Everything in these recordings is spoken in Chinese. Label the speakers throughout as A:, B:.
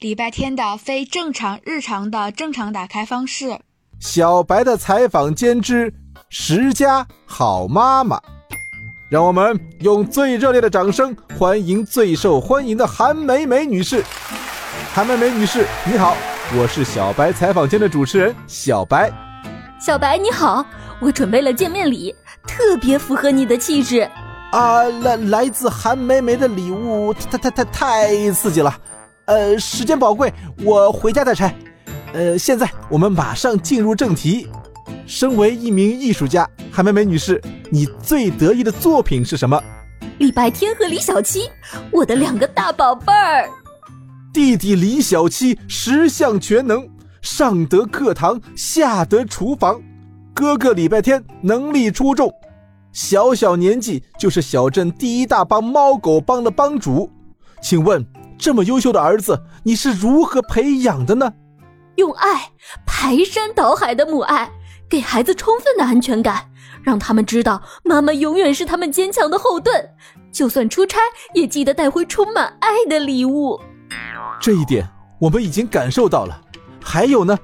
A: 礼拜天的非正常日常的正常打开方式。
B: 小白的采访间之十佳好妈妈，让我们用最热烈的掌声欢迎最受欢迎的韩梅梅女士。韩梅梅女士，你好，我是小白采访间的主持人小白。
C: 小白你好，我准备了见面礼，特别符合你的气质。
B: 啊，来来自韩梅梅的礼物，太太太太刺激了。呃，时间宝贵，我回家再拆。呃，现在我们马上进入正题。身为一名艺术家，韩梅梅女士，你最得意的作品是什么？
C: 礼拜天和李小七，我的两个大宝贝儿。
B: 弟弟李小七十项全能，上得课堂，下得厨房。哥哥礼拜天能力出众，小小年纪就是小镇第一大帮猫狗帮的帮主。请问，这么优秀的儿子，你是如何培养的呢？
C: 用爱排山倒海的母爱，给孩子充分的安全感，让他们知道妈妈永远是他们坚强的后盾。就算出差，也记得带回充满爱的礼物。
B: 这一点我们已经感受到了。还有呢？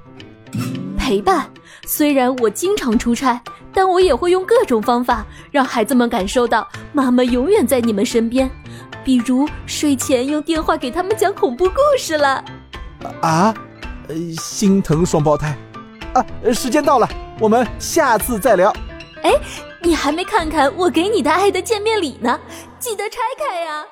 C: 陪伴。虽然我经常出差，但我也会用各种方法让孩子们感受到妈妈永远在你们身边。比如睡前用电话给他们讲恐怖故事了。
B: 啊？呃，心疼双胞胎，啊，时间到了，我们下次再聊。
C: 哎，你还没看看我给你的爱的见面礼呢，记得拆开呀。